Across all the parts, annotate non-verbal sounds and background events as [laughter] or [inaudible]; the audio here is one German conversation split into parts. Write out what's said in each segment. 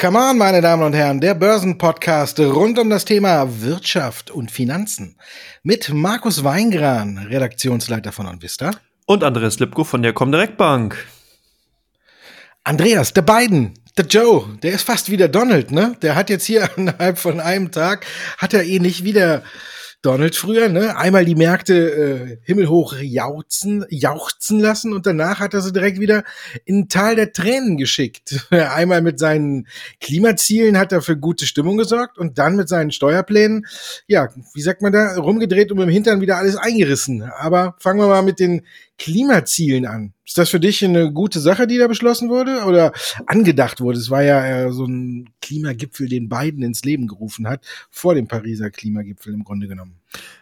Come on, meine Damen und Herren, der Börsenpodcast rund um das Thema Wirtschaft und Finanzen mit Markus Weingran, Redaktionsleiter von Onvista. Und Andreas Lipko von der Comdirect Bank. Andreas, der Biden, der Joe, der ist fast wie der Donald, ne? Der hat jetzt hier [laughs] innerhalb von einem Tag, hat er eh nicht wieder Donald früher, ne? Einmal die Märkte äh, himmelhoch jauchzen, jauchzen lassen und danach hat er sie direkt wieder in Tal der Tränen geschickt. [laughs] Einmal mit seinen Klimazielen hat er für gute Stimmung gesorgt und dann mit seinen Steuerplänen, ja, wie sagt man da, rumgedreht und mit dem Hintern wieder alles eingerissen. Aber fangen wir mal mit den Klimazielen an. Ist das für dich eine gute Sache, die da beschlossen wurde oder angedacht wurde? Es war ja äh, so ein Klimagipfel, den Biden ins Leben gerufen hat, vor dem Pariser Klimagipfel im Grunde genommen.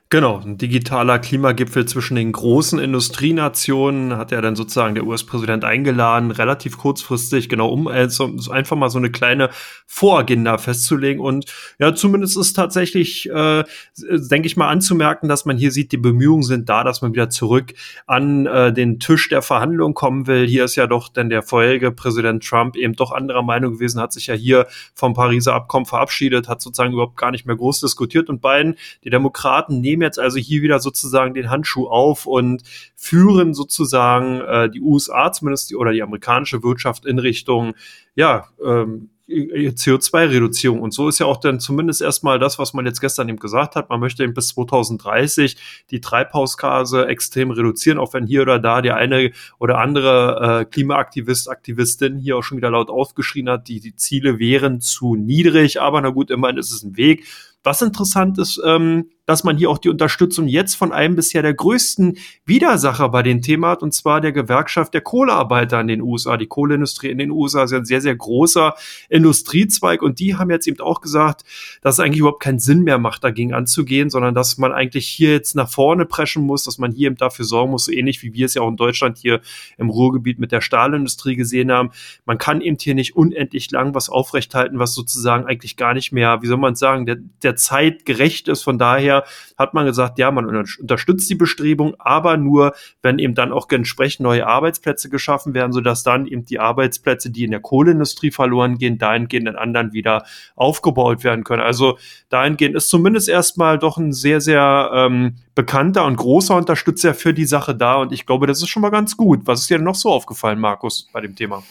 Genau, ein digitaler Klimagipfel zwischen den großen Industrienationen hat ja dann sozusagen der US-Präsident eingeladen, relativ kurzfristig, genau, um also einfach mal so eine kleine Voragenda festzulegen. Und ja, zumindest ist tatsächlich, äh, denke ich mal, anzumerken, dass man hier sieht, die Bemühungen sind da, dass man wieder zurück an äh, den Tisch der Verhandlungen kommen will. Hier ist ja doch denn der vorherige Präsident Trump eben doch anderer Meinung gewesen, hat sich ja hier vom Pariser Abkommen verabschiedet, hat sozusagen überhaupt gar nicht mehr groß diskutiert. Und beiden, die Demokraten, nehmen nehmen jetzt also hier wieder sozusagen den Handschuh auf und führen sozusagen äh, die USA zumindest die, oder die amerikanische Wirtschaft in Richtung, ja, ähm, CO2-Reduzierung. Und so ist ja auch dann zumindest erstmal das, was man jetzt gestern eben gesagt hat. Man möchte eben bis 2030 die Treibhausgase extrem reduzieren, auch wenn hier oder da die eine oder andere äh, Klimaaktivist, Aktivistin hier auch schon wieder laut aufgeschrien hat, die, die Ziele wären zu niedrig. Aber na gut, immerhin ist es ein Weg. Was interessant ist, ähm, dass man hier auch die Unterstützung jetzt von einem bisher der größten Widersacher bei dem Thema hat, und zwar der Gewerkschaft der Kohlearbeiter in den USA. Die Kohleindustrie in den USA ist ein sehr, sehr großer Industriezweig und die haben jetzt eben auch gesagt, dass es eigentlich überhaupt keinen Sinn mehr macht, dagegen anzugehen, sondern dass man eigentlich hier jetzt nach vorne preschen muss, dass man hier eben dafür sorgen muss, so ähnlich wie wir es ja auch in Deutschland hier im Ruhrgebiet mit der Stahlindustrie gesehen haben. Man kann eben hier nicht unendlich lang was aufrechthalten, was sozusagen eigentlich gar nicht mehr, wie soll man sagen, der, der Zeit gerecht ist. Von daher hat man gesagt, ja, man unterstützt die Bestrebung, aber nur, wenn eben dann auch entsprechend neue Arbeitsplätze geschaffen werden, sodass dann eben die Arbeitsplätze, die in der Kohleindustrie verloren gehen, dahingehend in anderen wieder aufgebaut werden können. Also dahingehend ist zumindest erstmal doch ein sehr, sehr ähm, bekannter und großer Unterstützer für die Sache da und ich glaube, das ist schon mal ganz gut. Was ist dir denn noch so aufgefallen, Markus, bei dem Thema?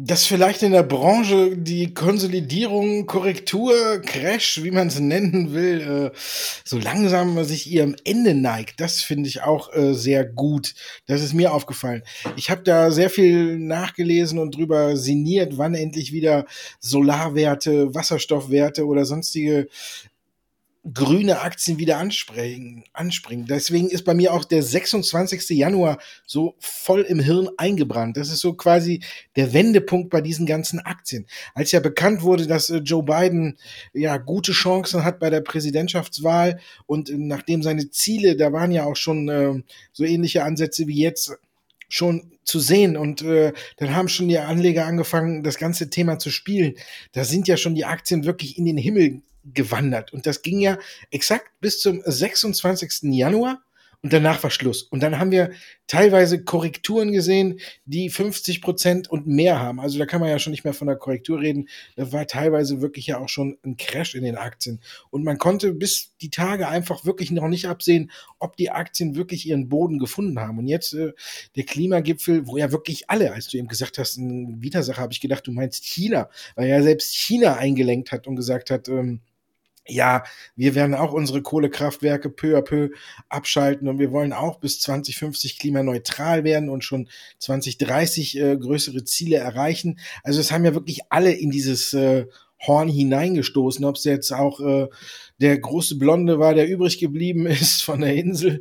Dass vielleicht in der Branche die Konsolidierung, Korrektur, Crash, wie man es nennen will, äh, so langsam sich ihrem Ende neigt. Das finde ich auch äh, sehr gut. Das ist mir aufgefallen. Ich habe da sehr viel nachgelesen und drüber sinniert, wann endlich wieder Solarwerte, Wasserstoffwerte oder sonstige grüne Aktien wieder anspringen, anspringen. Deswegen ist bei mir auch der 26. Januar so voll im Hirn eingebrannt. Das ist so quasi der Wendepunkt bei diesen ganzen Aktien. Als ja bekannt wurde, dass äh, Joe Biden ja gute Chancen hat bei der Präsidentschaftswahl und äh, nachdem seine Ziele, da waren ja auch schon äh, so ähnliche Ansätze wie jetzt schon zu sehen und äh, dann haben schon die Anleger angefangen, das ganze Thema zu spielen. Da sind ja schon die Aktien wirklich in den Himmel gewandert. Und das ging ja exakt bis zum 26. Januar und danach war Schluss. Und dann haben wir teilweise Korrekturen gesehen, die 50 Prozent und mehr haben. Also da kann man ja schon nicht mehr von der Korrektur reden. Da war teilweise wirklich ja auch schon ein Crash in den Aktien. Und man konnte bis die Tage einfach wirklich noch nicht absehen, ob die Aktien wirklich ihren Boden gefunden haben. Und jetzt äh, der Klimagipfel, wo ja wirklich alle, als du eben gesagt hast, ein Widersacher, habe ich gedacht, du meinst China, weil ja selbst China eingelenkt hat und gesagt hat, ähm, ja, wir werden auch unsere Kohlekraftwerke peu à peu abschalten und wir wollen auch bis 2050 klimaneutral werden und schon 2030 äh, größere Ziele erreichen. Also es haben ja wirklich alle in dieses äh, Horn hineingestoßen, ob es jetzt auch äh, der große Blonde war, der übrig geblieben [laughs] ist von der Insel,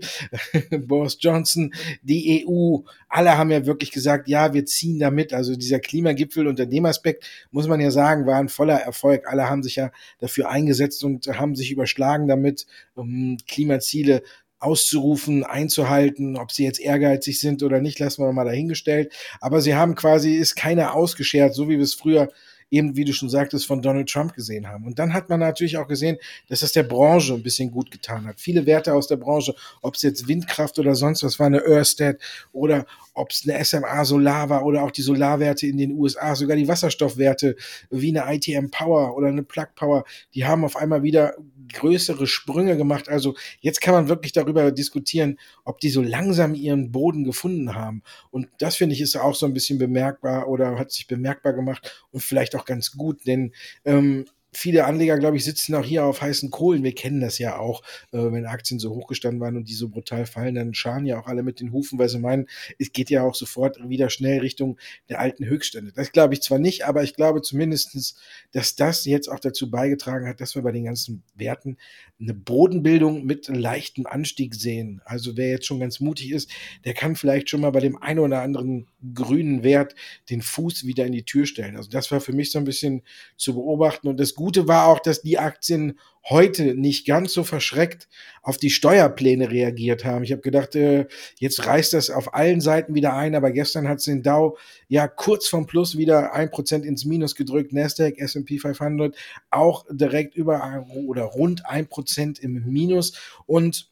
[laughs] Boris Johnson, die EU, alle haben ja wirklich gesagt, ja, wir ziehen da mit. Also dieser Klimagipfel unter dem Aspekt, muss man ja sagen, war ein voller Erfolg. Alle haben sich ja dafür eingesetzt und haben sich überschlagen damit, um Klimaziele auszurufen, einzuhalten, ob sie jetzt ehrgeizig sind oder nicht, lassen wir mal dahingestellt. Aber sie haben quasi, ist keiner ausgeschert, so wie wir es früher eben, wie du schon sagtest, von Donald Trump gesehen haben. Und dann hat man natürlich auch gesehen, dass das der Branche ein bisschen gut getan hat. Viele Werte aus der Branche, ob es jetzt Windkraft oder sonst was war, eine Ørsted oder ob es eine SMA Solar war oder auch die Solarwerte in den USA, sogar die Wasserstoffwerte wie eine ITM Power oder eine Plug Power, die haben auf einmal wieder größere Sprünge gemacht. Also jetzt kann man wirklich darüber diskutieren, ob die so langsam ihren Boden gefunden haben. Und das finde ich ist auch so ein bisschen bemerkbar oder hat sich bemerkbar gemacht und vielleicht auch ganz gut, denn ähm, viele Anleger, glaube ich, sitzen auch hier auf heißen Kohlen. Wir kennen das ja auch, äh, wenn Aktien so hochgestanden waren und die so brutal fallen, dann scharen ja auch alle mit den Hufen, weil sie meinen, es geht ja auch sofort wieder schnell Richtung der alten Höchststände. Das glaube ich zwar nicht, aber ich glaube zumindestens, dass das jetzt auch dazu beigetragen hat, dass wir bei den ganzen Werten eine Bodenbildung mit leichtem Anstieg sehen. Also wer jetzt schon ganz mutig ist, der kann vielleicht schon mal bei dem einen oder anderen grünen Wert den Fuß wieder in die Tür stellen. Also das war für mich so ein bisschen zu beobachten und das Gute war auch, dass die Aktien heute nicht ganz so verschreckt auf die Steuerpläne reagiert haben. Ich habe gedacht, äh, jetzt reißt das auf allen Seiten wieder ein, aber gestern hat es den Dow ja kurz vom Plus wieder ein Prozent ins Minus gedrückt. Nasdaq, S&P 500 auch direkt über oder rund ein Prozent im Minus und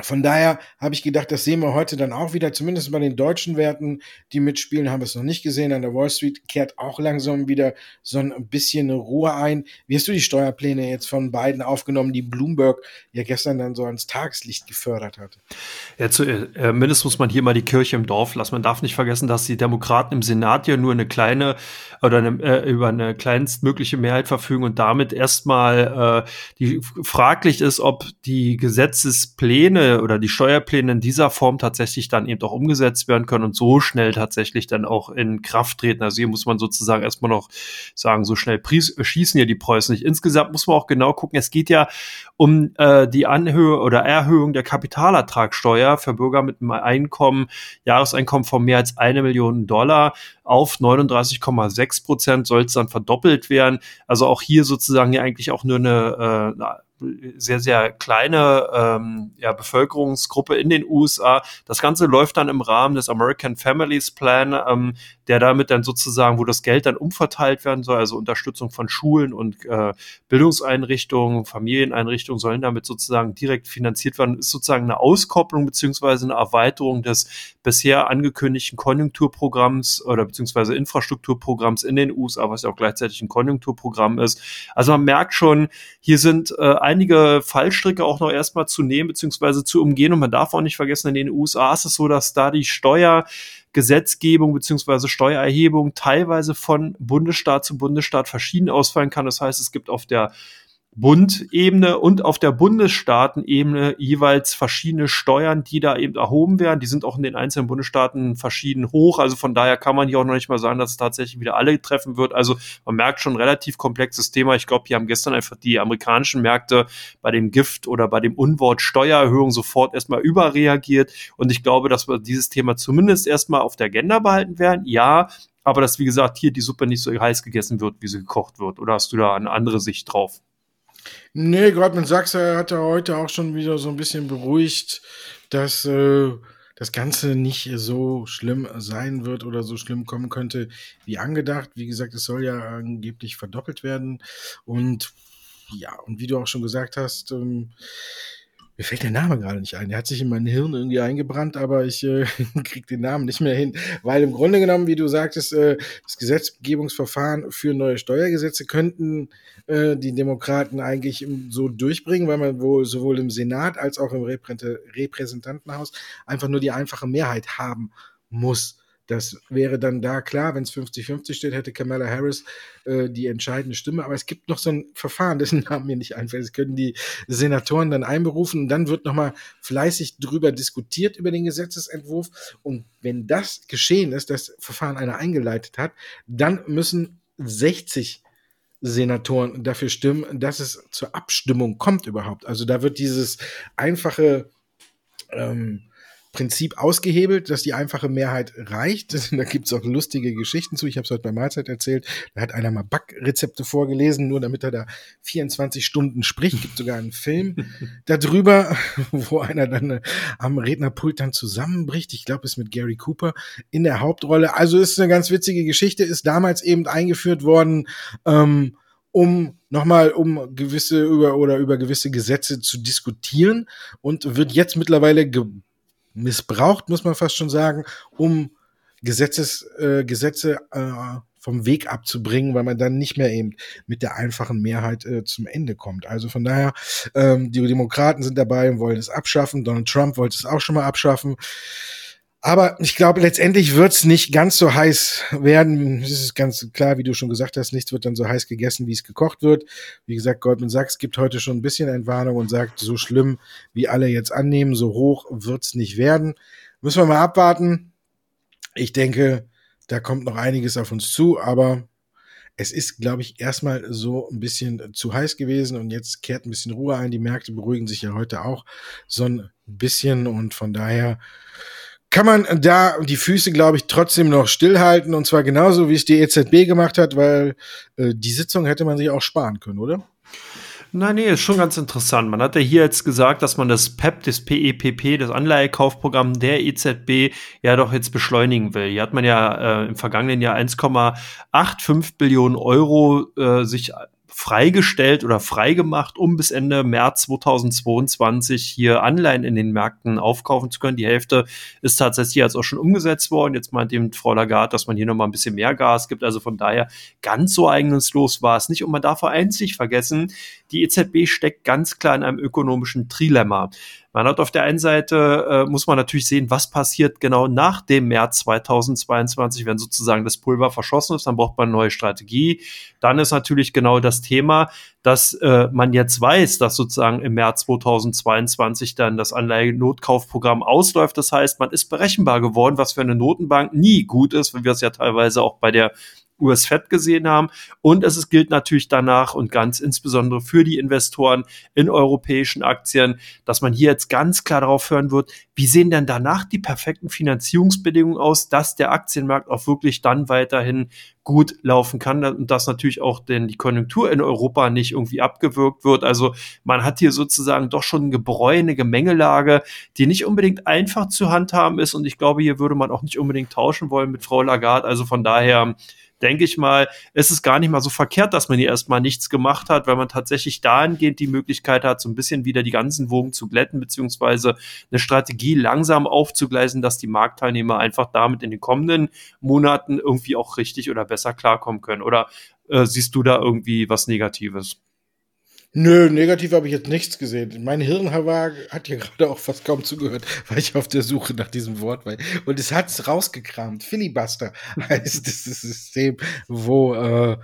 von daher habe ich gedacht, das sehen wir heute dann auch wieder, zumindest bei den deutschen Werten, die mitspielen, haben wir es noch nicht gesehen. An der Wall Street kehrt auch langsam wieder so ein bisschen Ruhe ein. Wie hast du die Steuerpläne jetzt von beiden aufgenommen, die Bloomberg ja gestern dann so ans Tageslicht gefördert hat? Ja, zumindest äh, muss man hier mal die Kirche im Dorf lassen. Man darf nicht vergessen, dass die Demokraten im Senat ja nur eine kleine oder eine, äh, über eine kleinstmögliche Mehrheit verfügen und damit erstmal äh, die fraglich ist, ob die Gesetzespläne oder die Steuerpläne in dieser Form tatsächlich dann eben auch umgesetzt werden können und so schnell tatsächlich dann auch in Kraft treten. Also hier muss man sozusagen erstmal noch sagen, so schnell schießen ja die Preußen nicht. Insgesamt muss man auch genau gucken, es geht ja um äh, die Anhöhe oder Erhöhung der Kapitalertragssteuer für Bürger mit einem Einkommen, Jahreseinkommen von mehr als eine Million Dollar auf 39,6 Prozent soll es dann verdoppelt werden. Also auch hier sozusagen ja eigentlich auch nur eine, äh, sehr, sehr kleine ähm, ja, Bevölkerungsgruppe in den USA. Das Ganze läuft dann im Rahmen des American Families Plan, ähm, der damit dann sozusagen, wo das Geld dann umverteilt werden soll, also Unterstützung von Schulen und äh, Bildungseinrichtungen, Familieneinrichtungen sollen damit sozusagen direkt finanziert werden, ist sozusagen eine Auskopplung beziehungsweise eine Erweiterung des bisher angekündigten Konjunkturprogramms oder beziehungsweise Infrastrukturprogramms in den USA, was ja auch gleichzeitig ein Konjunkturprogramm ist. Also man merkt schon, hier sind äh, einige Fallstricke auch noch erstmal zu nehmen beziehungsweise zu umgehen und man darf auch nicht vergessen, in den USA ist es so, dass da die Steuer Gesetzgebung beziehungsweise Steuererhebung teilweise von Bundesstaat zu Bundesstaat verschieden ausfallen kann. Das heißt, es gibt auf der Bundebene und auf der Bundesstaatenebene jeweils verschiedene Steuern, die da eben erhoben werden. Die sind auch in den einzelnen Bundesstaaten verschieden hoch. Also von daher kann man hier auch noch nicht mal sagen, dass es tatsächlich wieder alle treffen wird. Also man merkt schon relativ komplexes Thema. Ich glaube, hier haben gestern einfach die amerikanischen Märkte bei dem Gift oder bei dem Unwort Steuererhöhung sofort erstmal überreagiert. Und ich glaube, dass wir dieses Thema zumindest erstmal auf der Agenda behalten werden. Ja, aber dass, wie gesagt, hier die Suppe nicht so heiß gegessen wird, wie sie gekocht wird. Oder hast du da eine andere Sicht drauf? Nee, Goldman Sachs hat er heute auch schon wieder so ein bisschen beruhigt, dass äh, das Ganze nicht so schlimm sein wird oder so schlimm kommen könnte wie angedacht. Wie gesagt, es soll ja angeblich verdoppelt werden. Und ja, und wie du auch schon gesagt hast, ähm, mir fällt der Name gerade nicht ein. Der hat sich in mein Hirn irgendwie eingebrannt, aber ich äh, [laughs] krieg den Namen nicht mehr hin. Weil im Grunde genommen, wie du sagtest, äh, das Gesetzgebungsverfahren für neue Steuergesetze könnten äh, die Demokraten eigentlich so durchbringen, weil man wohl sowohl im Senat als auch im Repräsentantenhaus einfach nur die einfache Mehrheit haben muss. Das wäre dann da klar, wenn es 50-50 steht, hätte Kamala Harris äh, die entscheidende Stimme. Aber es gibt noch so ein Verfahren, [laughs] dessen Namen mir nicht einfällt. Das können die Senatoren dann einberufen und dann wird nochmal fleißig drüber diskutiert über den Gesetzesentwurf. Und wenn das geschehen ist, das Verfahren einer eingeleitet hat, dann müssen 60 Senatoren dafür stimmen, dass es zur Abstimmung kommt überhaupt. Also da wird dieses einfache ähm, Prinzip ausgehebelt, dass die einfache Mehrheit reicht. [laughs] da gibt's auch lustige Geschichten zu. Ich habe es heute bei Mahlzeit erzählt. Da hat einer mal Backrezepte vorgelesen, nur damit er da 24 Stunden spricht. Gibt sogar einen Film [laughs] darüber, wo einer dann äh, am Rednerpult dann zusammenbricht. Ich glaube, ist mit Gary Cooper in der Hauptrolle. Also ist eine ganz witzige Geschichte, ist damals eben eingeführt worden. Ähm, um nochmal um gewisse über oder über gewisse Gesetze zu diskutieren und wird jetzt mittlerweile missbraucht, muss man fast schon sagen, um Gesetzes, äh, Gesetze äh, vom Weg abzubringen, weil man dann nicht mehr eben mit der einfachen Mehrheit äh, zum Ende kommt. Also von daher, ähm, die Demokraten sind dabei und wollen es abschaffen. Donald Trump wollte es auch schon mal abschaffen. Aber ich glaube, letztendlich wird es nicht ganz so heiß werden. Es ist ganz klar, wie du schon gesagt hast, nichts wird dann so heiß gegessen, wie es gekocht wird. Wie gesagt, Goldman Sachs gibt heute schon ein bisschen Entwarnung und sagt, so schlimm, wie alle jetzt annehmen, so hoch wird es nicht werden. Müssen wir mal abwarten. Ich denke, da kommt noch einiges auf uns zu, aber es ist, glaube ich, erstmal so ein bisschen zu heiß gewesen und jetzt kehrt ein bisschen Ruhe ein. Die Märkte beruhigen sich ja heute auch so ein bisschen und von daher kann man da die Füße, glaube ich, trotzdem noch stillhalten und zwar genauso, wie es die EZB gemacht hat, weil äh, die Sitzung hätte man sich auch sparen können, oder? Nein, nee, ist schon ganz interessant. Man hat ja hier jetzt gesagt, dass man das PEP, das PEPP, e das Anleihekaufprogramm der EZB ja doch jetzt beschleunigen will. Hier hat man ja äh, im vergangenen Jahr 1,85 Billionen Euro äh, sich freigestellt oder freigemacht, um bis Ende März 2022 hier Anleihen in den Märkten aufkaufen zu können. Die Hälfte ist tatsächlich jetzt auch schon umgesetzt worden. Jetzt meint eben Frau Lagarde, dass man hier nochmal ein bisschen mehr Gas gibt. Also von daher ganz so eigeneslos war es nicht. Und man darf nicht vergessen, die EZB steckt ganz klar in einem ökonomischen Trilemma. Man hat auf der einen Seite, äh, muss man natürlich sehen, was passiert genau nach dem März 2022, wenn sozusagen das Pulver verschossen ist, dann braucht man eine neue Strategie. Dann ist natürlich genau das Thema, dass äh, man jetzt weiß, dass sozusagen im März 2022 dann das Anleihenotkaufprogramm ausläuft. Das heißt, man ist berechenbar geworden, was für eine Notenbank nie gut ist, wie wir es ja teilweise auch bei der US-Fed gesehen haben. Und es gilt natürlich danach und ganz insbesondere für die Investoren in europäischen Aktien, dass man hier jetzt ganz klar darauf hören wird, wie sehen denn danach die perfekten Finanzierungsbedingungen aus, dass der Aktienmarkt auch wirklich dann weiterhin gut laufen kann und dass natürlich auch denn die Konjunktur in Europa nicht irgendwie abgewürgt wird. Also man hat hier sozusagen doch schon eine Gebräu, eine Gemengelage, die nicht unbedingt einfach zu handhaben ist und ich glaube, hier würde man auch nicht unbedingt tauschen wollen mit Frau Lagarde. Also von daher denke ich mal, ist es gar nicht mal so verkehrt, dass man hier erstmal nichts gemacht hat, weil man tatsächlich dahingehend die Möglichkeit hat, so ein bisschen wieder die ganzen Wogen zu glätten, beziehungsweise eine Strategie langsam aufzugleisen, dass die Marktteilnehmer einfach damit in den kommenden Monaten irgendwie auch richtig oder besser klarkommen können. Oder äh, siehst du da irgendwie was Negatives? Nö, negativ habe ich jetzt nichts gesehen. Mein Hirn war, hat ja gerade auch fast kaum zugehört, weil ich auf der Suche nach diesem Wort war. Und es hat es rausgekramt. Filibuster [laughs] heißt das System, wo äh,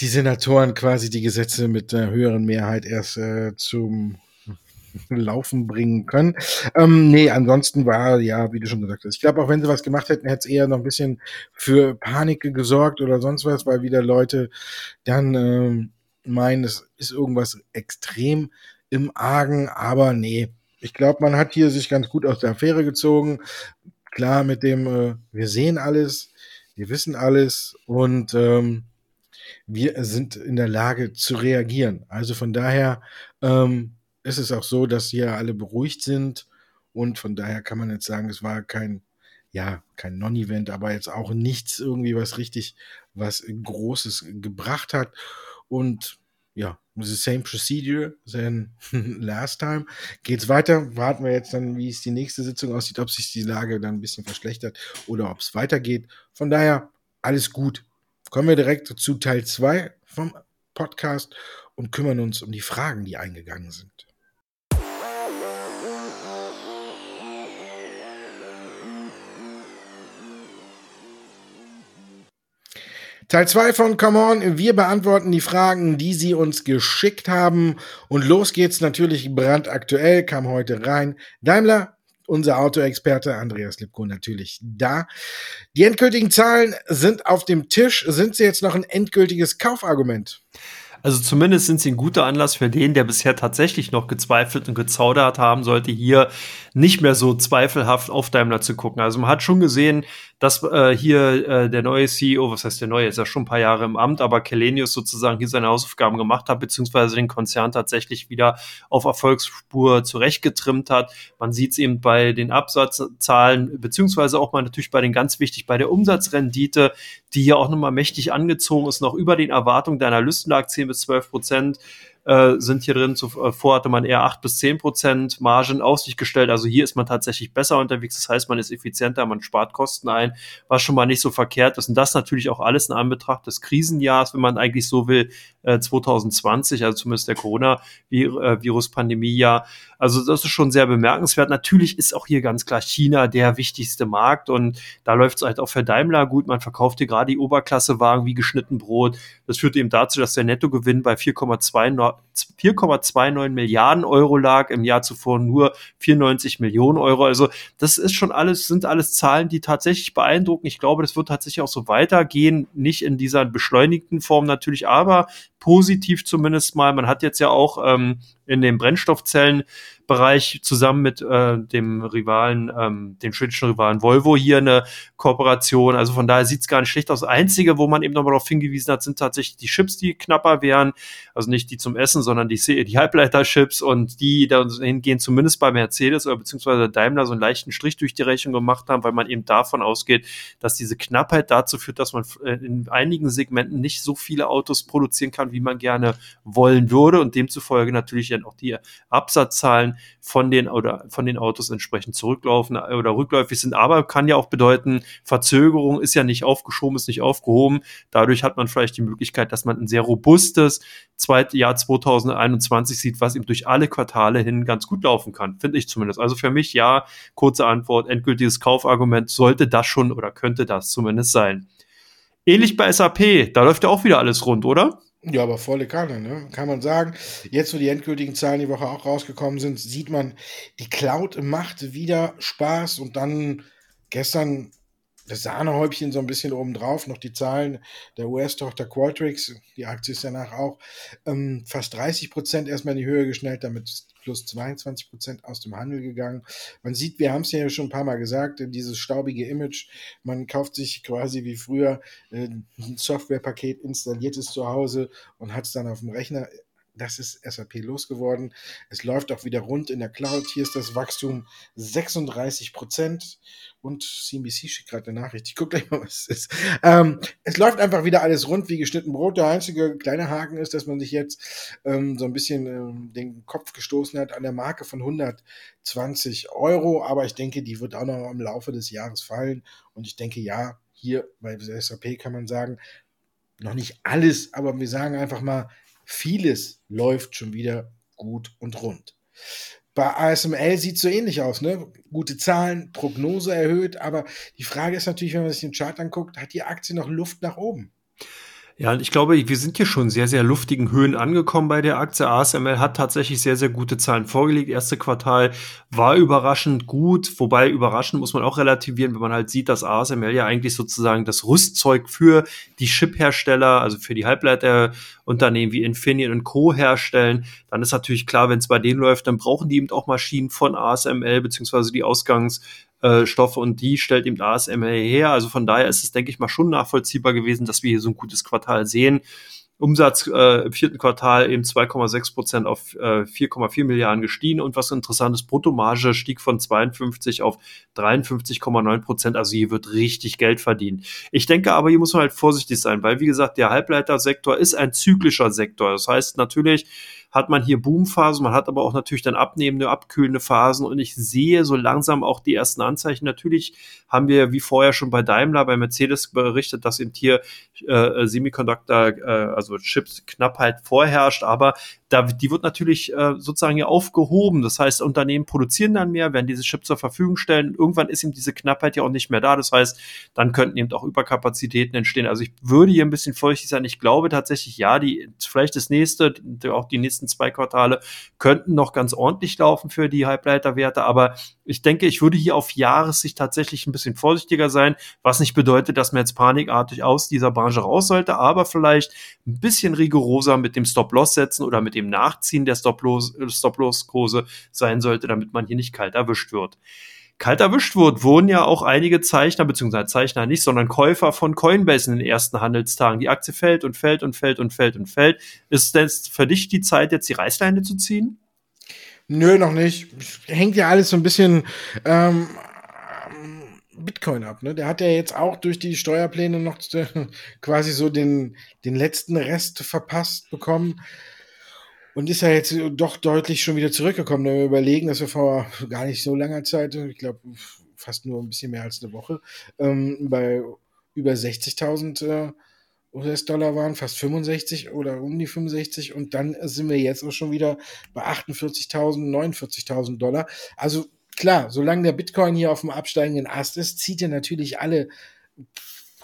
die Senatoren quasi die Gesetze mit einer höheren Mehrheit erst äh, zum Laufen bringen können. Ähm, nee, ansonsten war, ja, wie du schon gesagt hast, ich glaube, auch wenn sie was gemacht hätten, hätte es eher noch ein bisschen für Panik gesorgt oder sonst was, weil wieder Leute dann ähm, meinen, es ist irgendwas extrem im Argen, aber nee. Ich glaube, man hat hier sich ganz gut aus der Affäre gezogen. Klar, mit dem, äh, wir sehen alles, wir wissen alles und ähm, wir sind in der Lage zu reagieren. Also von daher ähm, ist es auch so, dass hier alle beruhigt sind und von daher kann man jetzt sagen, es war kein, ja, kein Non-Event, aber jetzt auch nichts irgendwie, was richtig was Großes gebracht hat. Und ja, the same procedure than [laughs] last time. Geht's weiter? Warten wir jetzt dann, wie es die nächste Sitzung aussieht, ob sich die Lage dann ein bisschen verschlechtert oder ob es weitergeht. Von daher, alles gut. Kommen wir direkt zu Teil 2 vom Podcast und kümmern uns um die Fragen, die eingegangen sind. Teil 2 von Come On. Wir beantworten die Fragen, die Sie uns geschickt haben. Und los geht's natürlich brandaktuell, kam heute rein. Daimler, unser Autoexperte Andreas Lipko natürlich da. Die endgültigen Zahlen sind auf dem Tisch. Sind sie jetzt noch ein endgültiges Kaufargument? Also zumindest sind sie ein guter Anlass für den, der bisher tatsächlich noch gezweifelt und gezaudert haben sollte, hier nicht mehr so zweifelhaft auf Daimler zu gucken. Also man hat schon gesehen, dass äh, hier äh, der neue CEO, was heißt der neue, ist ja schon ein paar Jahre im Amt, aber Kelenius sozusagen hier seine Hausaufgaben gemacht hat, beziehungsweise den Konzern tatsächlich wieder auf Erfolgsspur zurechtgetrimmt hat. Man sieht es eben bei den Absatzzahlen, beziehungsweise auch mal natürlich bei den ganz wichtig, bei der Umsatzrendite, die hier auch nochmal mächtig angezogen ist, noch über den Erwartungen der Analysten lag 10 bis 12 Prozent äh, sind hier drin. Zuvor hatte man eher 8 bis 10 Prozent Margen aus sich gestellt. Also hier ist man tatsächlich besser unterwegs. Das heißt, man ist effizienter, man spart Kosten ein, was schon mal nicht so verkehrt ist. Und das natürlich auch alles in Anbetracht des Krisenjahrs, wenn man eigentlich so will, äh, 2020, also zumindest der Corona-Virus-Pandemie-Jahr. Also das ist schon sehr bemerkenswert. Natürlich ist auch hier ganz klar China der wichtigste Markt und da läuft es halt auch für Daimler gut. Man verkauft hier gerade die Oberklassewagen wie geschnitten Brot. Das führt eben dazu, dass der Nettogewinn bei 4,29 Milliarden Euro lag, im Jahr zuvor nur 94 Millionen Euro. Also das ist schon alles, sind alles Zahlen, die tatsächlich beeindrucken. Ich glaube, das wird tatsächlich auch so weitergehen, nicht in dieser beschleunigten Form natürlich, aber positiv zumindest mal. Man hat jetzt ja auch ähm, in den Brennstoffzellenbereich zusammen mit äh, dem Rivalen, ähm, dem schwedischen Rivalen Volvo hier eine Kooperation. Also von daher sieht es gar nicht schlecht aus. Einzige, wo man eben nochmal darauf hingewiesen hat, sind tatsächlich die Chips, die knapper wären. Also nicht die zum Essen, sondern die, die Halbleiterchips und die da hingehen zumindest bei Mercedes oder beziehungsweise Daimler so einen leichten Strich durch die Rechnung gemacht haben, weil man eben davon ausgeht, dass diese Knappheit dazu führt, dass man äh, in einigen Segmenten nicht so viele Autos produzieren kann, wie man gerne wollen würde und demzufolge natürlich dann auch die Absatzzahlen von den oder von den Autos entsprechend zurücklaufen oder rückläufig sind. Aber kann ja auch bedeuten, Verzögerung ist ja nicht aufgeschoben, ist nicht aufgehoben. Dadurch hat man vielleicht die Möglichkeit, dass man ein sehr robustes Jahr 2021 sieht, was ihm durch alle Quartale hin ganz gut laufen kann, finde ich zumindest. Also für mich ja, kurze Antwort, endgültiges Kaufargument sollte das schon oder könnte das zumindest sein. Ähnlich bei SAP, da läuft ja auch wieder alles rund, oder? Ja, aber volle Kanne, ne? Kann man sagen. Jetzt, wo die endgültigen Zahlen die Woche auch rausgekommen sind, sieht man, die Cloud macht wieder Spaß und dann gestern das Sahnehäubchen so ein bisschen oben drauf, noch die Zahlen der US-Tochter Qualtrics, die Aktie ist danach auch ähm, fast 30 Prozent erstmal in die Höhe geschnellt, damit plus 22 Prozent aus dem Handel gegangen. Man sieht, wir haben es ja schon ein paar Mal gesagt, dieses staubige Image, man kauft sich quasi wie früher äh, ein Softwarepaket, installiert es zu Hause und hat es dann auf dem Rechner das ist SAP losgeworden. Es läuft auch wieder rund in der Cloud. Hier ist das Wachstum 36 Prozent. Und CNBC schickt gerade eine Nachricht. Ich gucke gleich mal, was es ist. Ähm, es läuft einfach wieder alles rund wie geschnitten Brot. Der einzige kleine Haken ist, dass man sich jetzt ähm, so ein bisschen ähm, den Kopf gestoßen hat an der Marke von 120 Euro. Aber ich denke, die wird auch noch im Laufe des Jahres fallen. Und ich denke, ja, hier bei SAP kann man sagen, noch nicht alles, aber wir sagen einfach mal, vieles läuft schon wieder gut und rund. Bei ASML sieht es so ähnlich aus, ne? Gute Zahlen, Prognose erhöht, aber die Frage ist natürlich, wenn man sich den Chart anguckt, hat die Aktie noch Luft nach oben? Ja, ich glaube, wir sind hier schon sehr, sehr luftigen Höhen angekommen bei der Aktie. ASML hat tatsächlich sehr, sehr gute Zahlen vorgelegt. Erste Quartal war überraschend gut, wobei überraschend muss man auch relativieren, wenn man halt sieht, dass ASML ja eigentlich sozusagen das Rüstzeug für die Chip-Hersteller, also für die Halbleiterunternehmen wie Infineon und Co. herstellen. Dann ist natürlich klar, wenn es bei denen läuft, dann brauchen die eben auch Maschinen von ASML, beziehungsweise die Ausgangs- äh, Stoffe und die stellt eben ASML her. Also von daher ist es, denke ich mal, schon nachvollziehbar gewesen, dass wir hier so ein gutes Quartal sehen. Umsatz äh, im vierten Quartal eben 2,6 Prozent auf äh, 4,4 Milliarden gestiegen und was interessant ist, Bruttomarge stieg von 52 auf 53,9 Prozent. Also hier wird richtig Geld verdient. Ich denke aber, hier muss man halt vorsichtig sein, weil wie gesagt, der Halbleitersektor ist ein zyklischer Sektor. Das heißt natürlich, hat man hier Boomphasen, man hat aber auch natürlich dann abnehmende, abkühlende Phasen und ich sehe so langsam auch die ersten Anzeichen. Natürlich haben wir wie vorher schon bei Daimler, bei Mercedes berichtet, dass eben hier äh, Semiconductor, äh, also Chips Knappheit vorherrscht, aber da, die wird natürlich äh, sozusagen ja aufgehoben. Das heißt, Unternehmen produzieren dann mehr, werden diese Chips zur Verfügung stellen. Irgendwann ist eben diese Knappheit ja auch nicht mehr da. Das heißt, dann könnten eben auch Überkapazitäten entstehen. Also ich würde hier ein bisschen feuchtig sein. Ich glaube tatsächlich, ja, die vielleicht das nächste, auch die nächsten nächsten zwei Quartale könnten noch ganz ordentlich laufen für die Halbleiterwerte, aber ich denke, ich würde hier auf Jahressicht tatsächlich ein bisschen vorsichtiger sein, was nicht bedeutet, dass man jetzt panikartig aus dieser Branche raus sollte, aber vielleicht ein bisschen rigoroser mit dem Stop-Loss setzen oder mit dem Nachziehen der Stop-Loss-Kurse sein sollte, damit man hier nicht kalt erwischt wird kalt erwischt wird, wurden ja auch einige Zeichner, beziehungsweise Zeichner nicht, sondern Käufer von Coinbase in den ersten Handelstagen. Die Aktie fällt und fällt und fällt und fällt und fällt. Ist denn für dich die Zeit, jetzt die Reißleine zu ziehen? Nö, noch nicht. Hängt ja alles so ein bisschen ähm, Bitcoin ab. Ne? Der hat ja jetzt auch durch die Steuerpläne noch [laughs] quasi so den, den letzten Rest verpasst bekommen. Und ist ja jetzt doch deutlich schon wieder zurückgekommen. Wenn wir überlegen, dass wir vor gar nicht so langer Zeit, ich glaube fast nur ein bisschen mehr als eine Woche, ähm, bei über 60.000 äh, US-Dollar waren, fast 65 oder um die 65 und dann sind wir jetzt auch schon wieder bei 48.000, 49.000 Dollar. Also klar, solange der Bitcoin hier auf dem absteigenden Ast ist, zieht er natürlich alle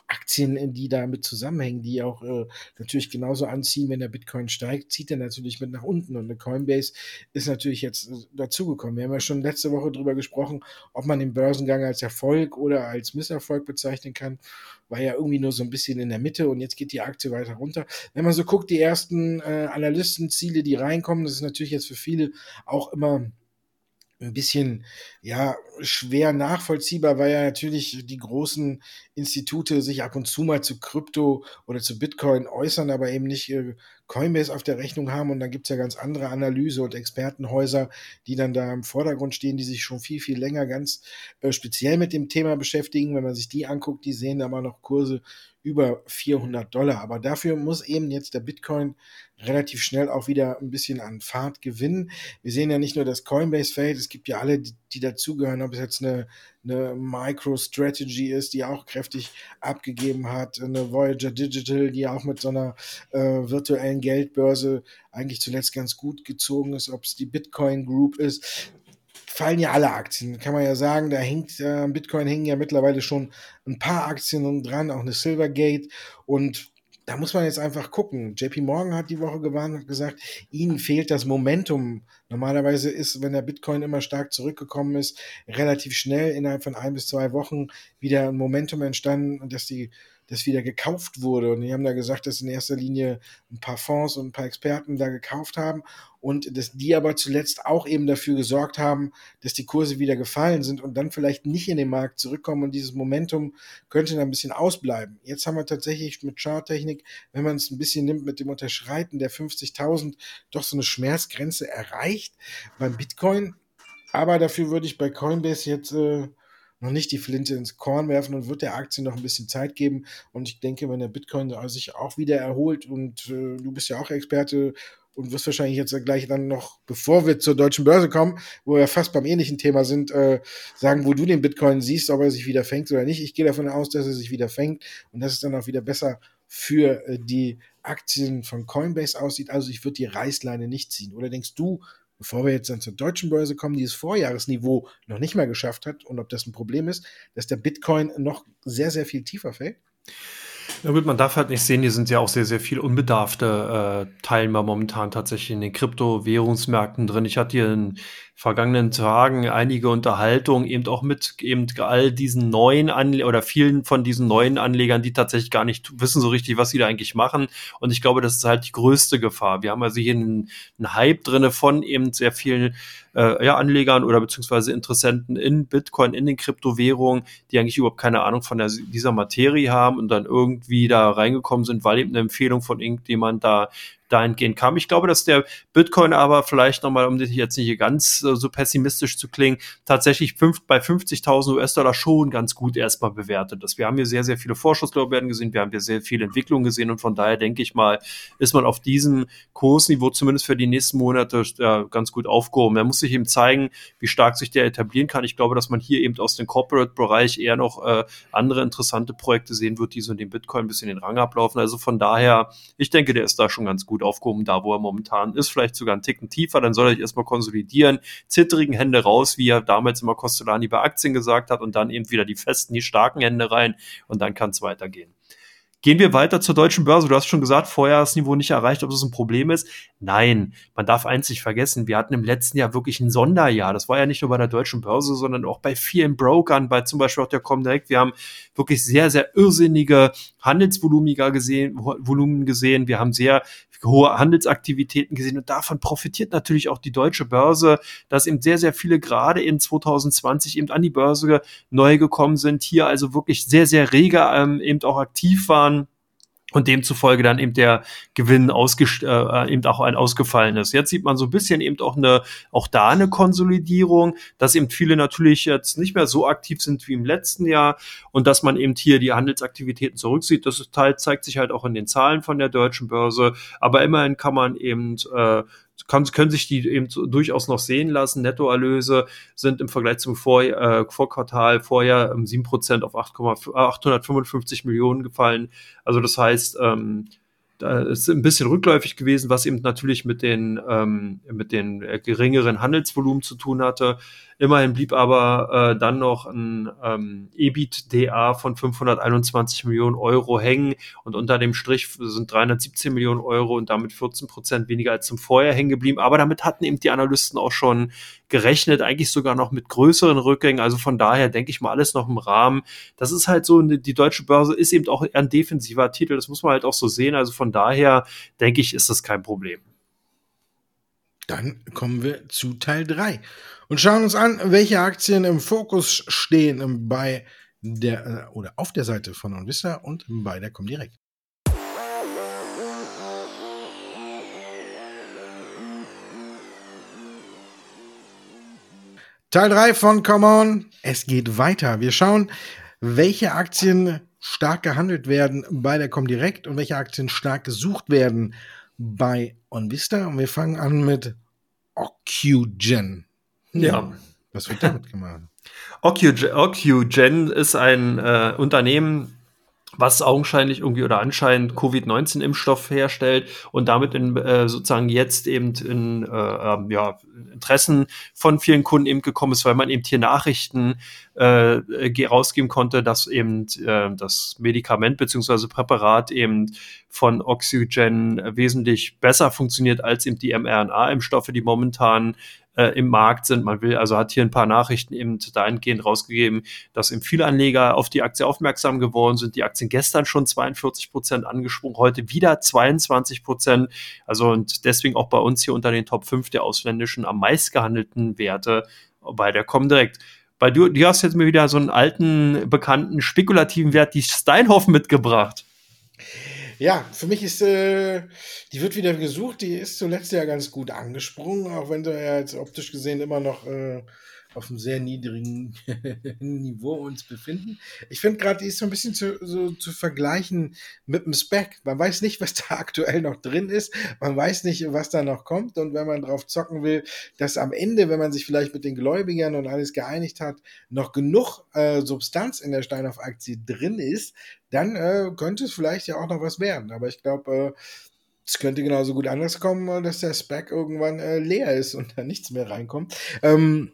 Aktien, die damit zusammenhängen, die auch äh, natürlich genauso anziehen, wenn der Bitcoin steigt, zieht er natürlich mit nach unten. Und eine Coinbase ist natürlich jetzt äh, dazugekommen. Wir haben ja schon letzte Woche darüber gesprochen, ob man den Börsengang als Erfolg oder als Misserfolg bezeichnen kann. War ja irgendwie nur so ein bisschen in der Mitte und jetzt geht die Aktie weiter runter. Wenn man so guckt, die ersten äh, Analystenziele, die reinkommen, das ist natürlich jetzt für viele auch immer ein bisschen ja schwer nachvollziehbar, weil ja natürlich die großen Institute sich ab und zu mal zu Krypto oder zu Bitcoin äußern, aber eben nicht äh, Coinbase auf der Rechnung haben. Und dann gibt's ja ganz andere Analyse- und Expertenhäuser, die dann da im Vordergrund stehen, die sich schon viel, viel länger ganz äh, speziell mit dem Thema beschäftigen. Wenn man sich die anguckt, die sehen da mal noch Kurse über 400 Dollar. Aber dafür muss eben jetzt der Bitcoin relativ schnell auch wieder ein bisschen an Fahrt gewinnen. Wir sehen ja nicht nur das Coinbase fällt, es gibt ja alle, die, die dazugehören, ob es jetzt eine, eine MicroStrategy ist, die auch kräftig abgegeben hat, eine Voyager Digital, die auch mit so einer äh, virtuellen Geldbörse eigentlich zuletzt ganz gut gezogen ist, ob es die Bitcoin Group ist fallen ja alle Aktien, kann man ja sagen. Da hängt äh, Bitcoin hängen ja mittlerweile schon ein paar Aktien dran, auch eine Silvergate. Und da muss man jetzt einfach gucken. JP Morgan hat die Woche gewarnt und gesagt, ihnen fehlt das Momentum. Normalerweise ist, wenn der Bitcoin immer stark zurückgekommen ist, relativ schnell innerhalb von ein bis zwei Wochen wieder ein Momentum entstanden dass die das wieder gekauft wurde. Und die haben da gesagt, dass in erster Linie ein paar Fonds und ein paar Experten da gekauft haben und dass die aber zuletzt auch eben dafür gesorgt haben, dass die Kurse wieder gefallen sind und dann vielleicht nicht in den Markt zurückkommen und dieses Momentum könnte dann ein bisschen ausbleiben. Jetzt haben wir tatsächlich mit Charttechnik, wenn man es ein bisschen nimmt, mit dem Unterschreiten der 50.000 doch so eine Schmerzgrenze erreicht beim Bitcoin. Aber dafür würde ich bei Coinbase jetzt äh, noch nicht die Flinte ins Korn werfen und wird der Aktie noch ein bisschen Zeit geben. Und ich denke, wenn der Bitcoin sich auch wieder erholt und äh, du bist ja auch Experte und wirst wahrscheinlich jetzt gleich dann noch, bevor wir zur deutschen Börse kommen, wo wir fast beim ähnlichen Thema sind, äh, sagen, wo du den Bitcoin siehst, ob er sich wieder fängt oder nicht. Ich gehe davon aus, dass er sich wieder fängt und dass es dann auch wieder besser für äh, die Aktien von Coinbase aussieht. Also ich würde die Reißleine nicht ziehen. Oder denkst du, bevor wir jetzt dann zur deutschen Börse kommen, die das Vorjahresniveau noch nicht mehr geschafft hat und ob das ein Problem ist, dass der Bitcoin noch sehr, sehr viel tiefer fällt? Na gut, man darf halt nicht sehen, hier sind ja auch sehr, sehr viel unbedarfte äh, Teilnehmer momentan tatsächlich in den Kryptowährungsmärkten drin. Ich hatte hier in vergangenen Tagen einige Unterhaltungen eben auch mit eben all diesen neuen Anle oder vielen von diesen neuen Anlegern, die tatsächlich gar nicht wissen so richtig, was sie da eigentlich machen. Und ich glaube, das ist halt die größte Gefahr. Wir haben also hier einen, einen Hype drinne von eben sehr vielen äh, ja, Anlegern oder beziehungsweise Interessenten in Bitcoin, in den Kryptowährungen, die eigentlich überhaupt keine Ahnung von der, dieser Materie haben und dann irgendwie da reingekommen sind, weil eben eine Empfehlung von irgendjemand da dahingehend kam. Ich glaube, dass der Bitcoin aber vielleicht nochmal, um jetzt nicht ganz äh, so pessimistisch zu klingen, tatsächlich fünf, bei 50.000 US-Dollar schon ganz gut erstmal bewertet ist. Wir haben hier sehr, sehr viele Vorschusslorbeeren gesehen, wir haben hier sehr viele Entwicklungen gesehen und von daher denke ich mal, ist man auf diesem Kursniveau zumindest für die nächsten Monate äh, ganz gut aufgehoben. Er muss sich eben zeigen, wie stark sich der etablieren kann. Ich glaube, dass man hier eben aus dem Corporate-Bereich eher noch äh, andere interessante Projekte sehen wird, die so in den Bitcoin ein bisschen den Rang ablaufen. Also von daher, ich denke, der ist da schon ganz gut gut aufgehoben, da wo er momentan ist, vielleicht sogar einen Ticken tiefer, dann soll er sich erstmal konsolidieren, zittrigen Hände raus, wie er damals immer Costolani bei Aktien gesagt hat und dann eben wieder die festen, die starken Hände rein und dann kann es weitergehen. Gehen wir weiter zur deutschen Börse. Du hast schon gesagt, Vorjahresniveau nicht erreicht, ob das ein Problem ist. Nein, man darf eins vergessen. Wir hatten im letzten Jahr wirklich ein Sonderjahr. Das war ja nicht nur bei der deutschen Börse, sondern auch bei vielen Brokern, bei zum Beispiel auch der Comdirect. Wir haben wirklich sehr, sehr irrsinnige Handelsvolumen gesehen, Volumen gesehen. Wir haben sehr hohe Handelsaktivitäten gesehen und davon profitiert natürlich auch die deutsche Börse, dass eben sehr, sehr viele gerade in 2020 eben an die Börse neu gekommen sind, hier also wirklich sehr, sehr rege ähm, eben auch aktiv waren und demzufolge dann eben der Gewinn ausgest äh, eben auch ein ausgefallen ist. Jetzt sieht man so ein bisschen eben auch eine auch da eine Konsolidierung, dass eben viele natürlich jetzt nicht mehr so aktiv sind wie im letzten Jahr und dass man eben hier die Handelsaktivitäten zurücksieht. Das Teil zeigt sich halt auch in den Zahlen von der deutschen Börse, aber immerhin kann man eben äh, kann, können sich die eben durchaus noch sehen lassen. Nettoerlöse sind im Vergleich zum Vor, äh, Vorquartal vorher um 7% auf 8, 855 Millionen gefallen. Also das heißt, ähm, da ist ein bisschen rückläufig gewesen, was eben natürlich mit den, ähm, mit den äh, geringeren Handelsvolumen zu tun hatte. Immerhin blieb aber äh, dann noch ein ähm, EBITDA von 521 Millionen Euro hängen und unter dem Strich sind 317 Millionen Euro und damit 14 Prozent weniger als zum Vorjahr hängen geblieben. Aber damit hatten eben die Analysten auch schon gerechnet, eigentlich sogar noch mit größeren Rückgängen. Also von daher denke ich mal alles noch im Rahmen. Das ist halt so, die deutsche Börse ist eben auch ein defensiver Titel. Das muss man halt auch so sehen. Also von daher denke ich, ist das kein Problem. Dann kommen wir zu Teil 3 und schauen uns an, welche Aktien im Fokus stehen bei der äh, oder auf der Seite von Onvista und bei der Comdirect. Teil 3 von Come On. Es geht weiter. Wir schauen, welche Aktien stark gehandelt werden bei der Comdirect und welche Aktien stark gesucht werden bei OnVista und wir fangen an mit Ocugen. Ja. Was wird damit gemacht? Ocugen ist ein äh, Unternehmen, was augenscheinlich irgendwie oder anscheinend Covid-19-Impfstoff herstellt und damit in, äh, sozusagen jetzt eben in äh, ähm, ja, Interessen von vielen Kunden eben gekommen ist, weil man eben hier Nachrichten äh, rausgeben konnte, dass eben äh, das Medikament beziehungsweise Präparat eben von Oxygen wesentlich besser funktioniert als eben die mRNA-Impfstoffe, die momentan äh, im Markt sind. Man will, also hat hier ein paar Nachrichten eben dahingehend rausgegeben, dass eben viele Anleger auf die Aktie aufmerksam geworden sind. Die Aktien gestern schon 42 Prozent angesprungen, heute wieder 22 Prozent. Also und deswegen auch bei uns hier unter den Top 5 der ausländischen am meistgehandelten Werte bei der Comdirect. Bei du, du hast jetzt mir wieder so einen alten, bekannten, spekulativen Wert, die Steinhoff mitgebracht. Ja, für mich ist, äh, die wird wieder gesucht, die ist zuletzt ja ganz gut angesprungen, auch wenn sie ja jetzt optisch gesehen immer noch äh, auf einem sehr niedrigen [laughs] Niveau uns befinden. Ich finde gerade, die ist so ein bisschen zu, so, zu vergleichen mit dem Spec. Man weiß nicht, was da aktuell noch drin ist. Man weiß nicht, was da noch kommt. Und wenn man drauf zocken will, dass am Ende, wenn man sich vielleicht mit den Gläubigern und alles geeinigt hat, noch genug äh, Substanz in der Steinhoff-Aktie drin ist, dann äh, könnte es vielleicht ja auch noch was werden. Aber ich glaube, äh, es könnte genauso gut anders kommen, dass der Spec irgendwann äh, leer ist und da nichts mehr reinkommt. Ähm,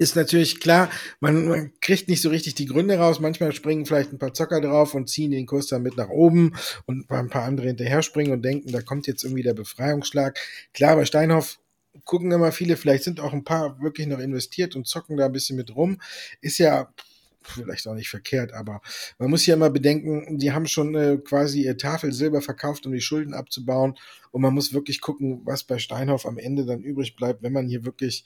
ist natürlich klar, man, man, kriegt nicht so richtig die Gründe raus. Manchmal springen vielleicht ein paar Zocker drauf und ziehen den Kurs dann mit nach oben und ein paar andere hinterher springen und denken, da kommt jetzt irgendwie der Befreiungsschlag. Klar, bei Steinhoff gucken immer viele, vielleicht sind auch ein paar wirklich noch investiert und zocken da ein bisschen mit rum. Ist ja vielleicht auch nicht verkehrt, aber man muss ja immer bedenken, die haben schon äh, quasi ihr Tafel Silber verkauft, um die Schulden abzubauen. Und man muss wirklich gucken, was bei Steinhoff am Ende dann übrig bleibt, wenn man hier wirklich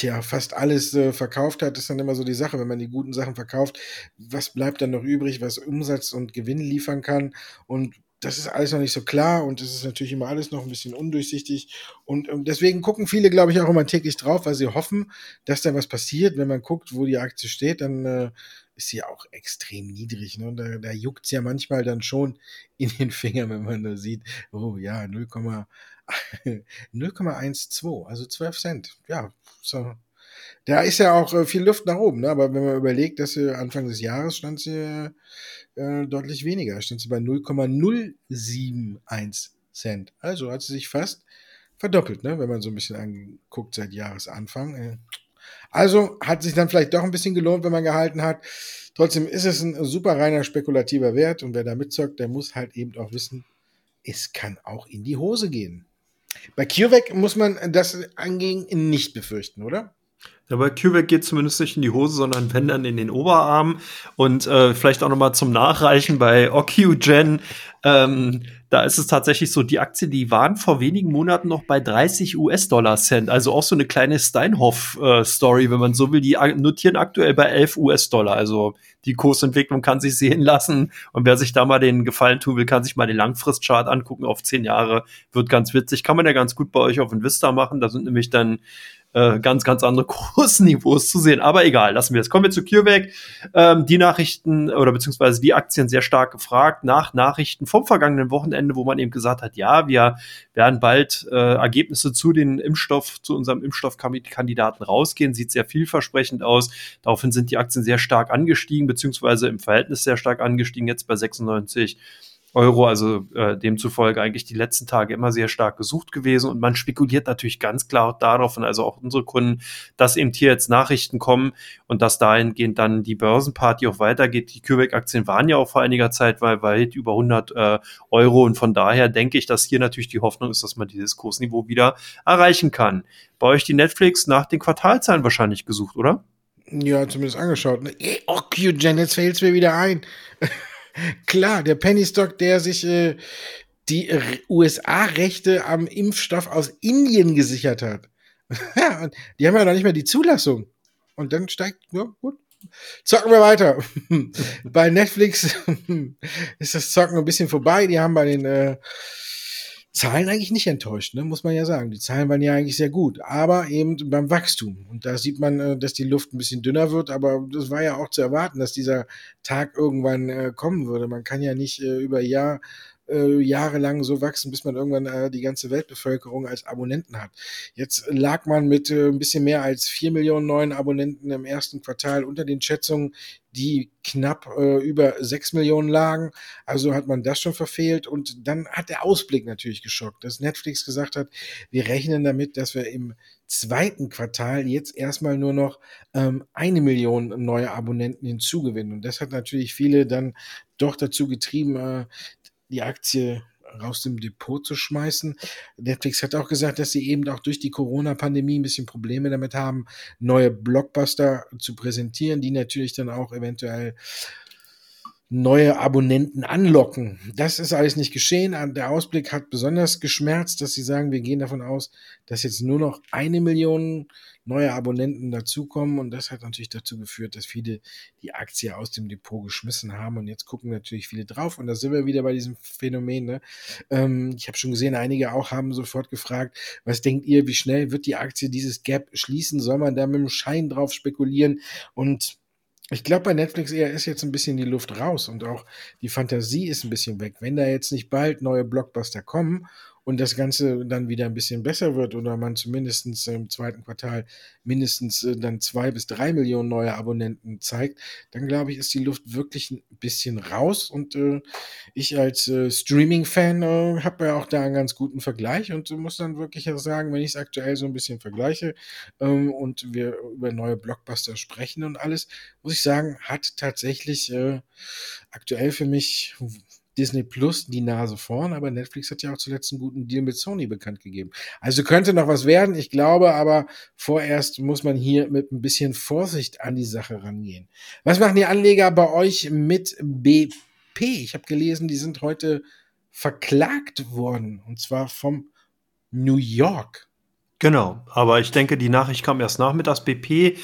tja, fast alles äh, verkauft hat, ist dann immer so die Sache, wenn man die guten Sachen verkauft, was bleibt dann noch übrig, was Umsatz und Gewinn liefern kann und das ist alles noch nicht so klar und das ist natürlich immer alles noch ein bisschen undurchsichtig. Und, und deswegen gucken viele, glaube ich, auch immer täglich drauf, weil sie hoffen, dass da was passiert. Wenn man guckt, wo die Aktie steht, dann äh, ist sie auch extrem niedrig. Ne? Da, da juckt es ja manchmal dann schon in den Fingern, wenn man da sieht, oh ja, [laughs] 0,12, also 12 Cent. Ja, so. Da ist ja auch äh, viel Luft nach oben, ne? aber wenn man überlegt, dass sie Anfang des Jahres stand sie äh, deutlich weniger, stand sie bei 0,071 Cent. Also hat sie sich fast verdoppelt, ne? wenn man so ein bisschen anguckt seit Jahresanfang. Äh, Also hat sich dann vielleicht doch ein bisschen gelohnt, wenn man gehalten hat. Trotzdem ist es ein super reiner spekulativer Wert und wer da mitzockt, der muss halt eben auch wissen, es kann auch in die Hose gehen. Bei CureVac muss man das angehen nicht befürchten, oder? Ja, bei CureVac geht zumindest nicht in die Hose, sondern wenn dann in den Oberarm. Und äh, vielleicht auch noch mal zum Nachreichen bei Ocugen. Ähm, da ist es tatsächlich so, die Aktie, die waren vor wenigen Monaten noch bei 30 US-Dollar-Cent. Also auch so eine kleine Steinhoff-Story, äh, wenn man so will. Die notieren aktuell bei 11 US-Dollar. Also die Kursentwicklung kann sich sehen lassen. Und wer sich da mal den Gefallen tun will, kann sich mal den Langfristchart angucken auf 10 Jahre. Wird ganz witzig. Kann man ja ganz gut bei euch auf Invista machen. Da sind nämlich dann äh, ganz, ganz andere [laughs] Kursniveaus zu sehen. Aber egal, lassen wir es. Kommen wir zu CureVac. Ähm, die Nachrichten oder beziehungsweise die Aktien sehr stark gefragt nach Nachrichten vom vergangenen Wochenende, wo man eben gesagt hat, ja, wir werden bald äh, Ergebnisse zu den Impfstoff, zu unserem Impfstoffkandidaten rausgehen. Sieht sehr vielversprechend aus. Daraufhin sind die Aktien sehr stark angestiegen, beziehungsweise im Verhältnis sehr stark angestiegen, jetzt bei 96 Euro, also äh, demzufolge eigentlich die letzten Tage immer sehr stark gesucht gewesen. Und man spekuliert natürlich ganz klar darauf, und also auch unsere Kunden, dass eben hier jetzt Nachrichten kommen und dass dahingehend dann die Börsenparty auch weitergeht. Die CureVac-Aktien waren ja auch vor einiger Zeit weit, weit über 100 äh, Euro. Und von daher denke ich, dass hier natürlich die Hoffnung ist, dass man dieses Kursniveau wieder erreichen kann. Bei euch die Netflix nach den Quartalzahlen wahrscheinlich gesucht, oder? Ja, zumindest angeschaut. Oh, Q-Gen, jetzt fällt es mir wieder ein. Klar, der Penny Stock, der sich äh, die USA-Rechte am Impfstoff aus Indien gesichert hat. [laughs] ja, und die haben ja noch nicht mehr die Zulassung. Und dann steigt, ja, gut. Zocken wir weiter. [laughs] bei Netflix [laughs] ist das Zocken ein bisschen vorbei. Die haben bei den äh, Zahlen eigentlich nicht enttäuscht, ne? muss man ja sagen. Die Zahlen waren ja eigentlich sehr gut, aber eben beim Wachstum. Und da sieht man, äh, dass die Luft ein bisschen dünner wird, aber das war ja auch zu erwarten, dass dieser Tag irgendwann äh, kommen würde. Man kann ja nicht äh, über Jahr äh, jahrelang so wachsen, bis man irgendwann äh, die ganze Weltbevölkerung als Abonnenten hat. Jetzt lag man mit äh, ein bisschen mehr als vier Millionen neuen Abonnenten im ersten Quartal unter den Schätzungen, die knapp äh, über sechs Millionen lagen. Also hat man das schon verfehlt. Und dann hat der Ausblick natürlich geschockt, dass Netflix gesagt hat, wir rechnen damit, dass wir im zweiten Quartal jetzt erstmal nur noch ähm, eine Million neue Abonnenten hinzugewinnen. Und das hat natürlich viele dann doch dazu getrieben, äh, die Aktie raus dem Depot zu schmeißen. Netflix hat auch gesagt, dass sie eben auch durch die Corona-Pandemie ein bisschen Probleme damit haben, neue Blockbuster zu präsentieren, die natürlich dann auch eventuell neue Abonnenten anlocken. Das ist alles nicht geschehen. Der Ausblick hat besonders geschmerzt, dass sie sagen, wir gehen davon aus, dass jetzt nur noch eine Million neue Abonnenten dazukommen. Und das hat natürlich dazu geführt, dass viele die Aktie aus dem Depot geschmissen haben. Und jetzt gucken natürlich viele drauf. Und da sind wir wieder bei diesem Phänomen. Ne? Ähm, ich habe schon gesehen, einige auch haben sofort gefragt, was denkt ihr, wie schnell wird die Aktie dieses Gap schließen? Soll man da mit dem Schein drauf spekulieren? Und ich glaube, bei Netflix eher ist jetzt ein bisschen die Luft raus und auch die Fantasie ist ein bisschen weg. Wenn da jetzt nicht bald neue Blockbuster kommen und das Ganze dann wieder ein bisschen besser wird oder man zumindest im zweiten Quartal mindestens äh, dann zwei bis drei Millionen neue Abonnenten zeigt, dann glaube ich, ist die Luft wirklich ein bisschen raus. Und äh, ich als äh, Streaming-Fan äh, habe ja auch da einen ganz guten Vergleich und muss dann wirklich sagen, wenn ich es aktuell so ein bisschen vergleiche ähm, und wir über neue Blockbuster sprechen und alles, muss ich sagen, hat tatsächlich äh, aktuell für mich Disney Plus die Nase vorn, aber Netflix hat ja auch zuletzt einen guten Deal mit Sony bekannt gegeben. Also könnte noch was werden, ich glaube, aber vorerst muss man hier mit ein bisschen Vorsicht an die Sache rangehen. Was machen die Anleger bei euch mit BP? Ich habe gelesen, die sind heute verklagt worden und zwar vom New York. Genau, aber ich denke, die Nachricht kam erst nachmittags. BP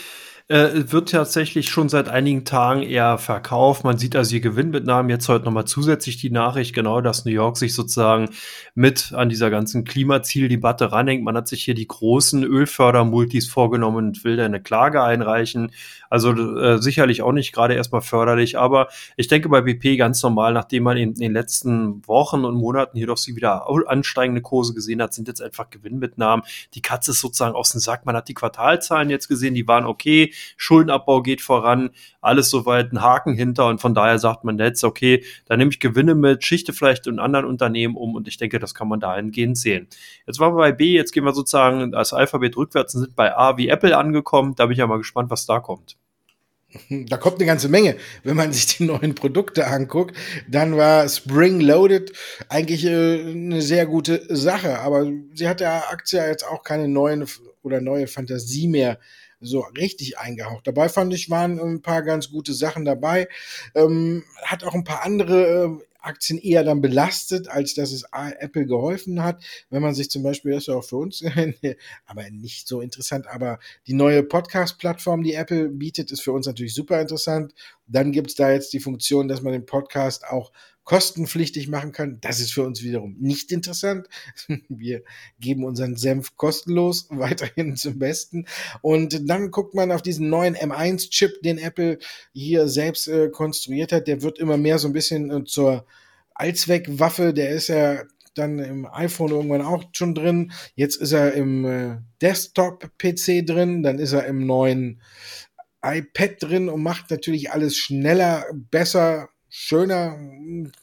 äh, wird tatsächlich schon seit einigen Tagen eher verkauft. Man sieht also hier Gewinnmitnahmen. Jetzt heute nochmal zusätzlich die Nachricht, genau, dass New York sich sozusagen mit an dieser ganzen Klimazieldebatte ranhängt. Man hat sich hier die großen Ölfördermultis vorgenommen und will da eine Klage einreichen. Also äh, sicherlich auch nicht gerade erstmal förderlich, aber ich denke bei BP ganz normal, nachdem man in, in den letzten Wochen und Monaten hier doch sie wieder ansteigende Kurse gesehen hat, sind jetzt einfach Gewinnmitnahmen. Die Katze ist sozusagen aus dem Sack. Man hat die Quartalzahlen jetzt gesehen, die waren okay Schuldenabbau geht voran, alles soweit ein Haken hinter und von daher sagt man jetzt, okay, da nehme ich Gewinne mit, schichte vielleicht in anderen Unternehmen um und ich denke, das kann man dahingehend sehen. Jetzt waren wir bei B, jetzt gehen wir sozusagen als Alphabet rückwärts und sind bei A wie Apple angekommen. Da bin ich ja mal gespannt, was da kommt. [laughs] Da kommt eine ganze Menge. Wenn man sich die neuen Produkte anguckt, dann war Spring Loaded eigentlich äh, eine sehr gute Sache. Aber sie hat der Aktie jetzt auch keine neuen oder neue Fantasie mehr so richtig eingehaucht. Dabei fand ich, waren ein paar ganz gute Sachen dabei. Ähm, hat auch ein paar andere äh, Aktien eher dann belastet, als dass es Apple geholfen hat. Wenn man sich zum Beispiel, das ist ja auch für uns, [laughs] aber nicht so interessant, aber die neue Podcast-Plattform, die Apple bietet, ist für uns natürlich super interessant. Dann gibt es da jetzt die Funktion, dass man den Podcast auch kostenpflichtig machen kann. Das ist für uns wiederum nicht interessant. [laughs] Wir geben unseren Senf kostenlos [laughs] weiterhin zum Besten. Und dann guckt man auf diesen neuen M1-Chip, den Apple hier selbst äh, konstruiert hat. Der wird immer mehr so ein bisschen äh, zur Allzweckwaffe. Der ist ja dann im iPhone irgendwann auch schon drin. Jetzt ist er im äh, Desktop-PC drin. Dann ist er im neuen iPad drin und macht natürlich alles schneller, besser, schöner.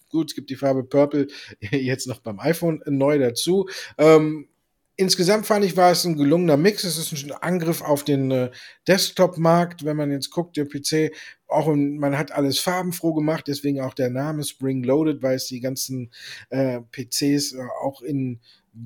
Gut, es gibt die Farbe Purple [laughs] jetzt noch beim iPhone neu dazu. Ähm, insgesamt fand ich, war es ein gelungener Mix. Es ist ein Angriff auf den äh, Desktop-Markt. Wenn man jetzt guckt, der PC, auch man hat alles farbenfroh gemacht, deswegen auch der Name Spring Loaded, weil es die ganzen äh, PCs äh, auch in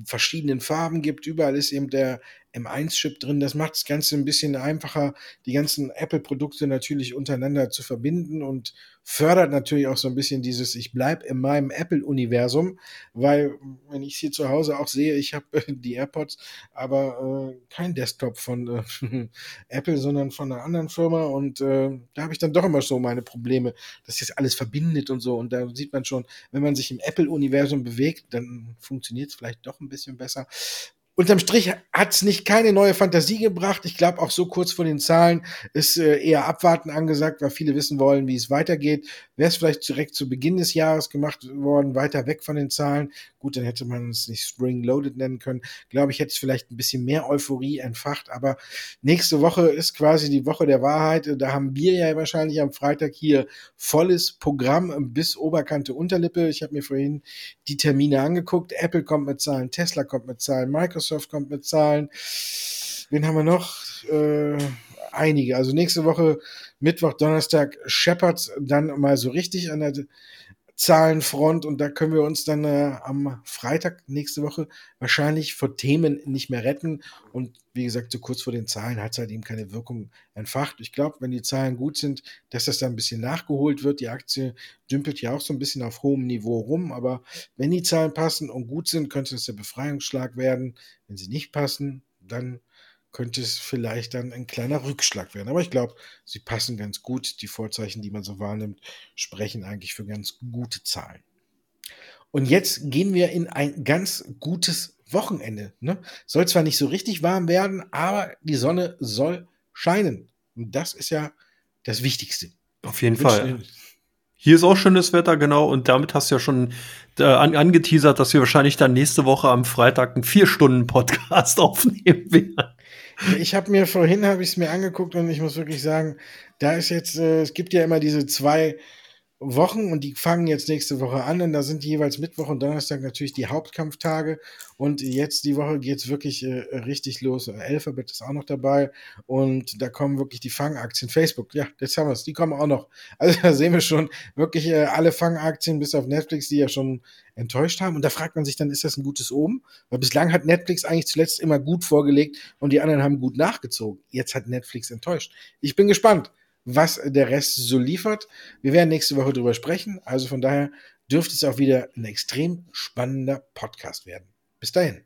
verschiedenen Farben gibt. Überall ist eben der M1-Chip drin. Das macht das Ganze ein bisschen einfacher, die ganzen Apple-Produkte natürlich untereinander zu verbinden und fördert natürlich auch so ein bisschen dieses, ich bleibe in meinem Apple-Universum, weil wenn ich hier zu Hause auch sehe, ich habe [laughs] die AirPods, aber äh, kein Desktop von äh, [laughs] Apple, sondern von einer anderen Firma und äh, da habe ich dann doch immer so meine Probleme, dass das alles verbindet und so und da sieht man schon, wenn man sich im Apple-Universum bewegt, dann funktioniert es vielleicht doch ein bisschen besser unterm Strich hat es nicht keine neue Fantasie gebracht. Ich glaube, auch so kurz vor den Zahlen ist äh, eher abwarten angesagt, weil viele wissen wollen, wie es weitergeht. Wäre es vielleicht direkt zu Beginn des Jahres gemacht worden, weiter weg von den Zahlen. Gut, dann hätte man es nicht Spring Loaded nennen können. Glaube ich, hätte es vielleicht ein bisschen mehr Euphorie entfacht. Aber nächste Woche ist quasi die Woche der Wahrheit. Da haben wir ja wahrscheinlich am Freitag hier volles Programm bis Oberkante Unterlippe. Ich habe mir vorhin die Termine angeguckt. Apple kommt mit Zahlen, Tesla kommt mit Zahlen, Microsoft kommt mit Zahlen. Wen haben wir noch? Äh, einige. Also nächste Woche, Mittwoch, Donnerstag, Shepard dann mal so richtig an der Zahlenfront und da können wir uns dann äh, am Freitag nächste Woche wahrscheinlich vor Themen nicht mehr retten. Und wie gesagt, so kurz vor den Zahlen hat es halt eben keine Wirkung entfacht. Ich glaube, wenn die Zahlen gut sind, dass das da ein bisschen nachgeholt wird. Die Aktie dümpelt ja auch so ein bisschen auf hohem Niveau rum, aber wenn die Zahlen passen und gut sind, könnte es der Befreiungsschlag werden. Wenn sie nicht passen, dann könnte es vielleicht dann ein kleiner Rückschlag werden. Aber ich glaube, sie passen ganz gut. Die Vorzeichen, die man so wahrnimmt, sprechen eigentlich für ganz gute Zahlen. Und jetzt gehen wir in ein ganz gutes Wochenende. Ne? Soll zwar nicht so richtig warm werden, aber die Sonne soll scheinen. Und das ist ja das Wichtigste. Auf jeden Fall. Hier ist auch schönes Wetter, genau. Und damit hast du ja schon äh, an, angeteasert, dass wir wahrscheinlich dann nächste Woche am Freitag einen Vier-Stunden-Podcast [laughs] aufnehmen werden. Ich habe mir vorhin habe ich es mir angeguckt und ich muss wirklich sagen, da ist jetzt, äh, es gibt ja immer diese zwei Wochen und die fangen jetzt nächste Woche an und da sind jeweils Mittwoch und Donnerstag natürlich die Hauptkampftage und jetzt die Woche geht's wirklich äh, richtig los. Alphabet ist auch noch dabei und da kommen wirklich die Fangaktien. Facebook, ja, jetzt haben wir's, die kommen auch noch. [laughs] Also da sehen wir schon wirklich äh, alle Fangaktien bis auf Netflix, die ja schon enttäuscht haben und da fragt man sich dann, ist das ein gutes Oben? Weil bislang hat Netflix eigentlich zuletzt immer gut vorgelegt und die anderen haben gut nachgezogen. Jetzt hat Netflix enttäuscht. Ich bin gespannt was der Rest so liefert. Wir werden nächste Woche drüber sprechen. Also von daher dürfte es auch wieder ein extrem spannender Podcast werden. Bis dahin.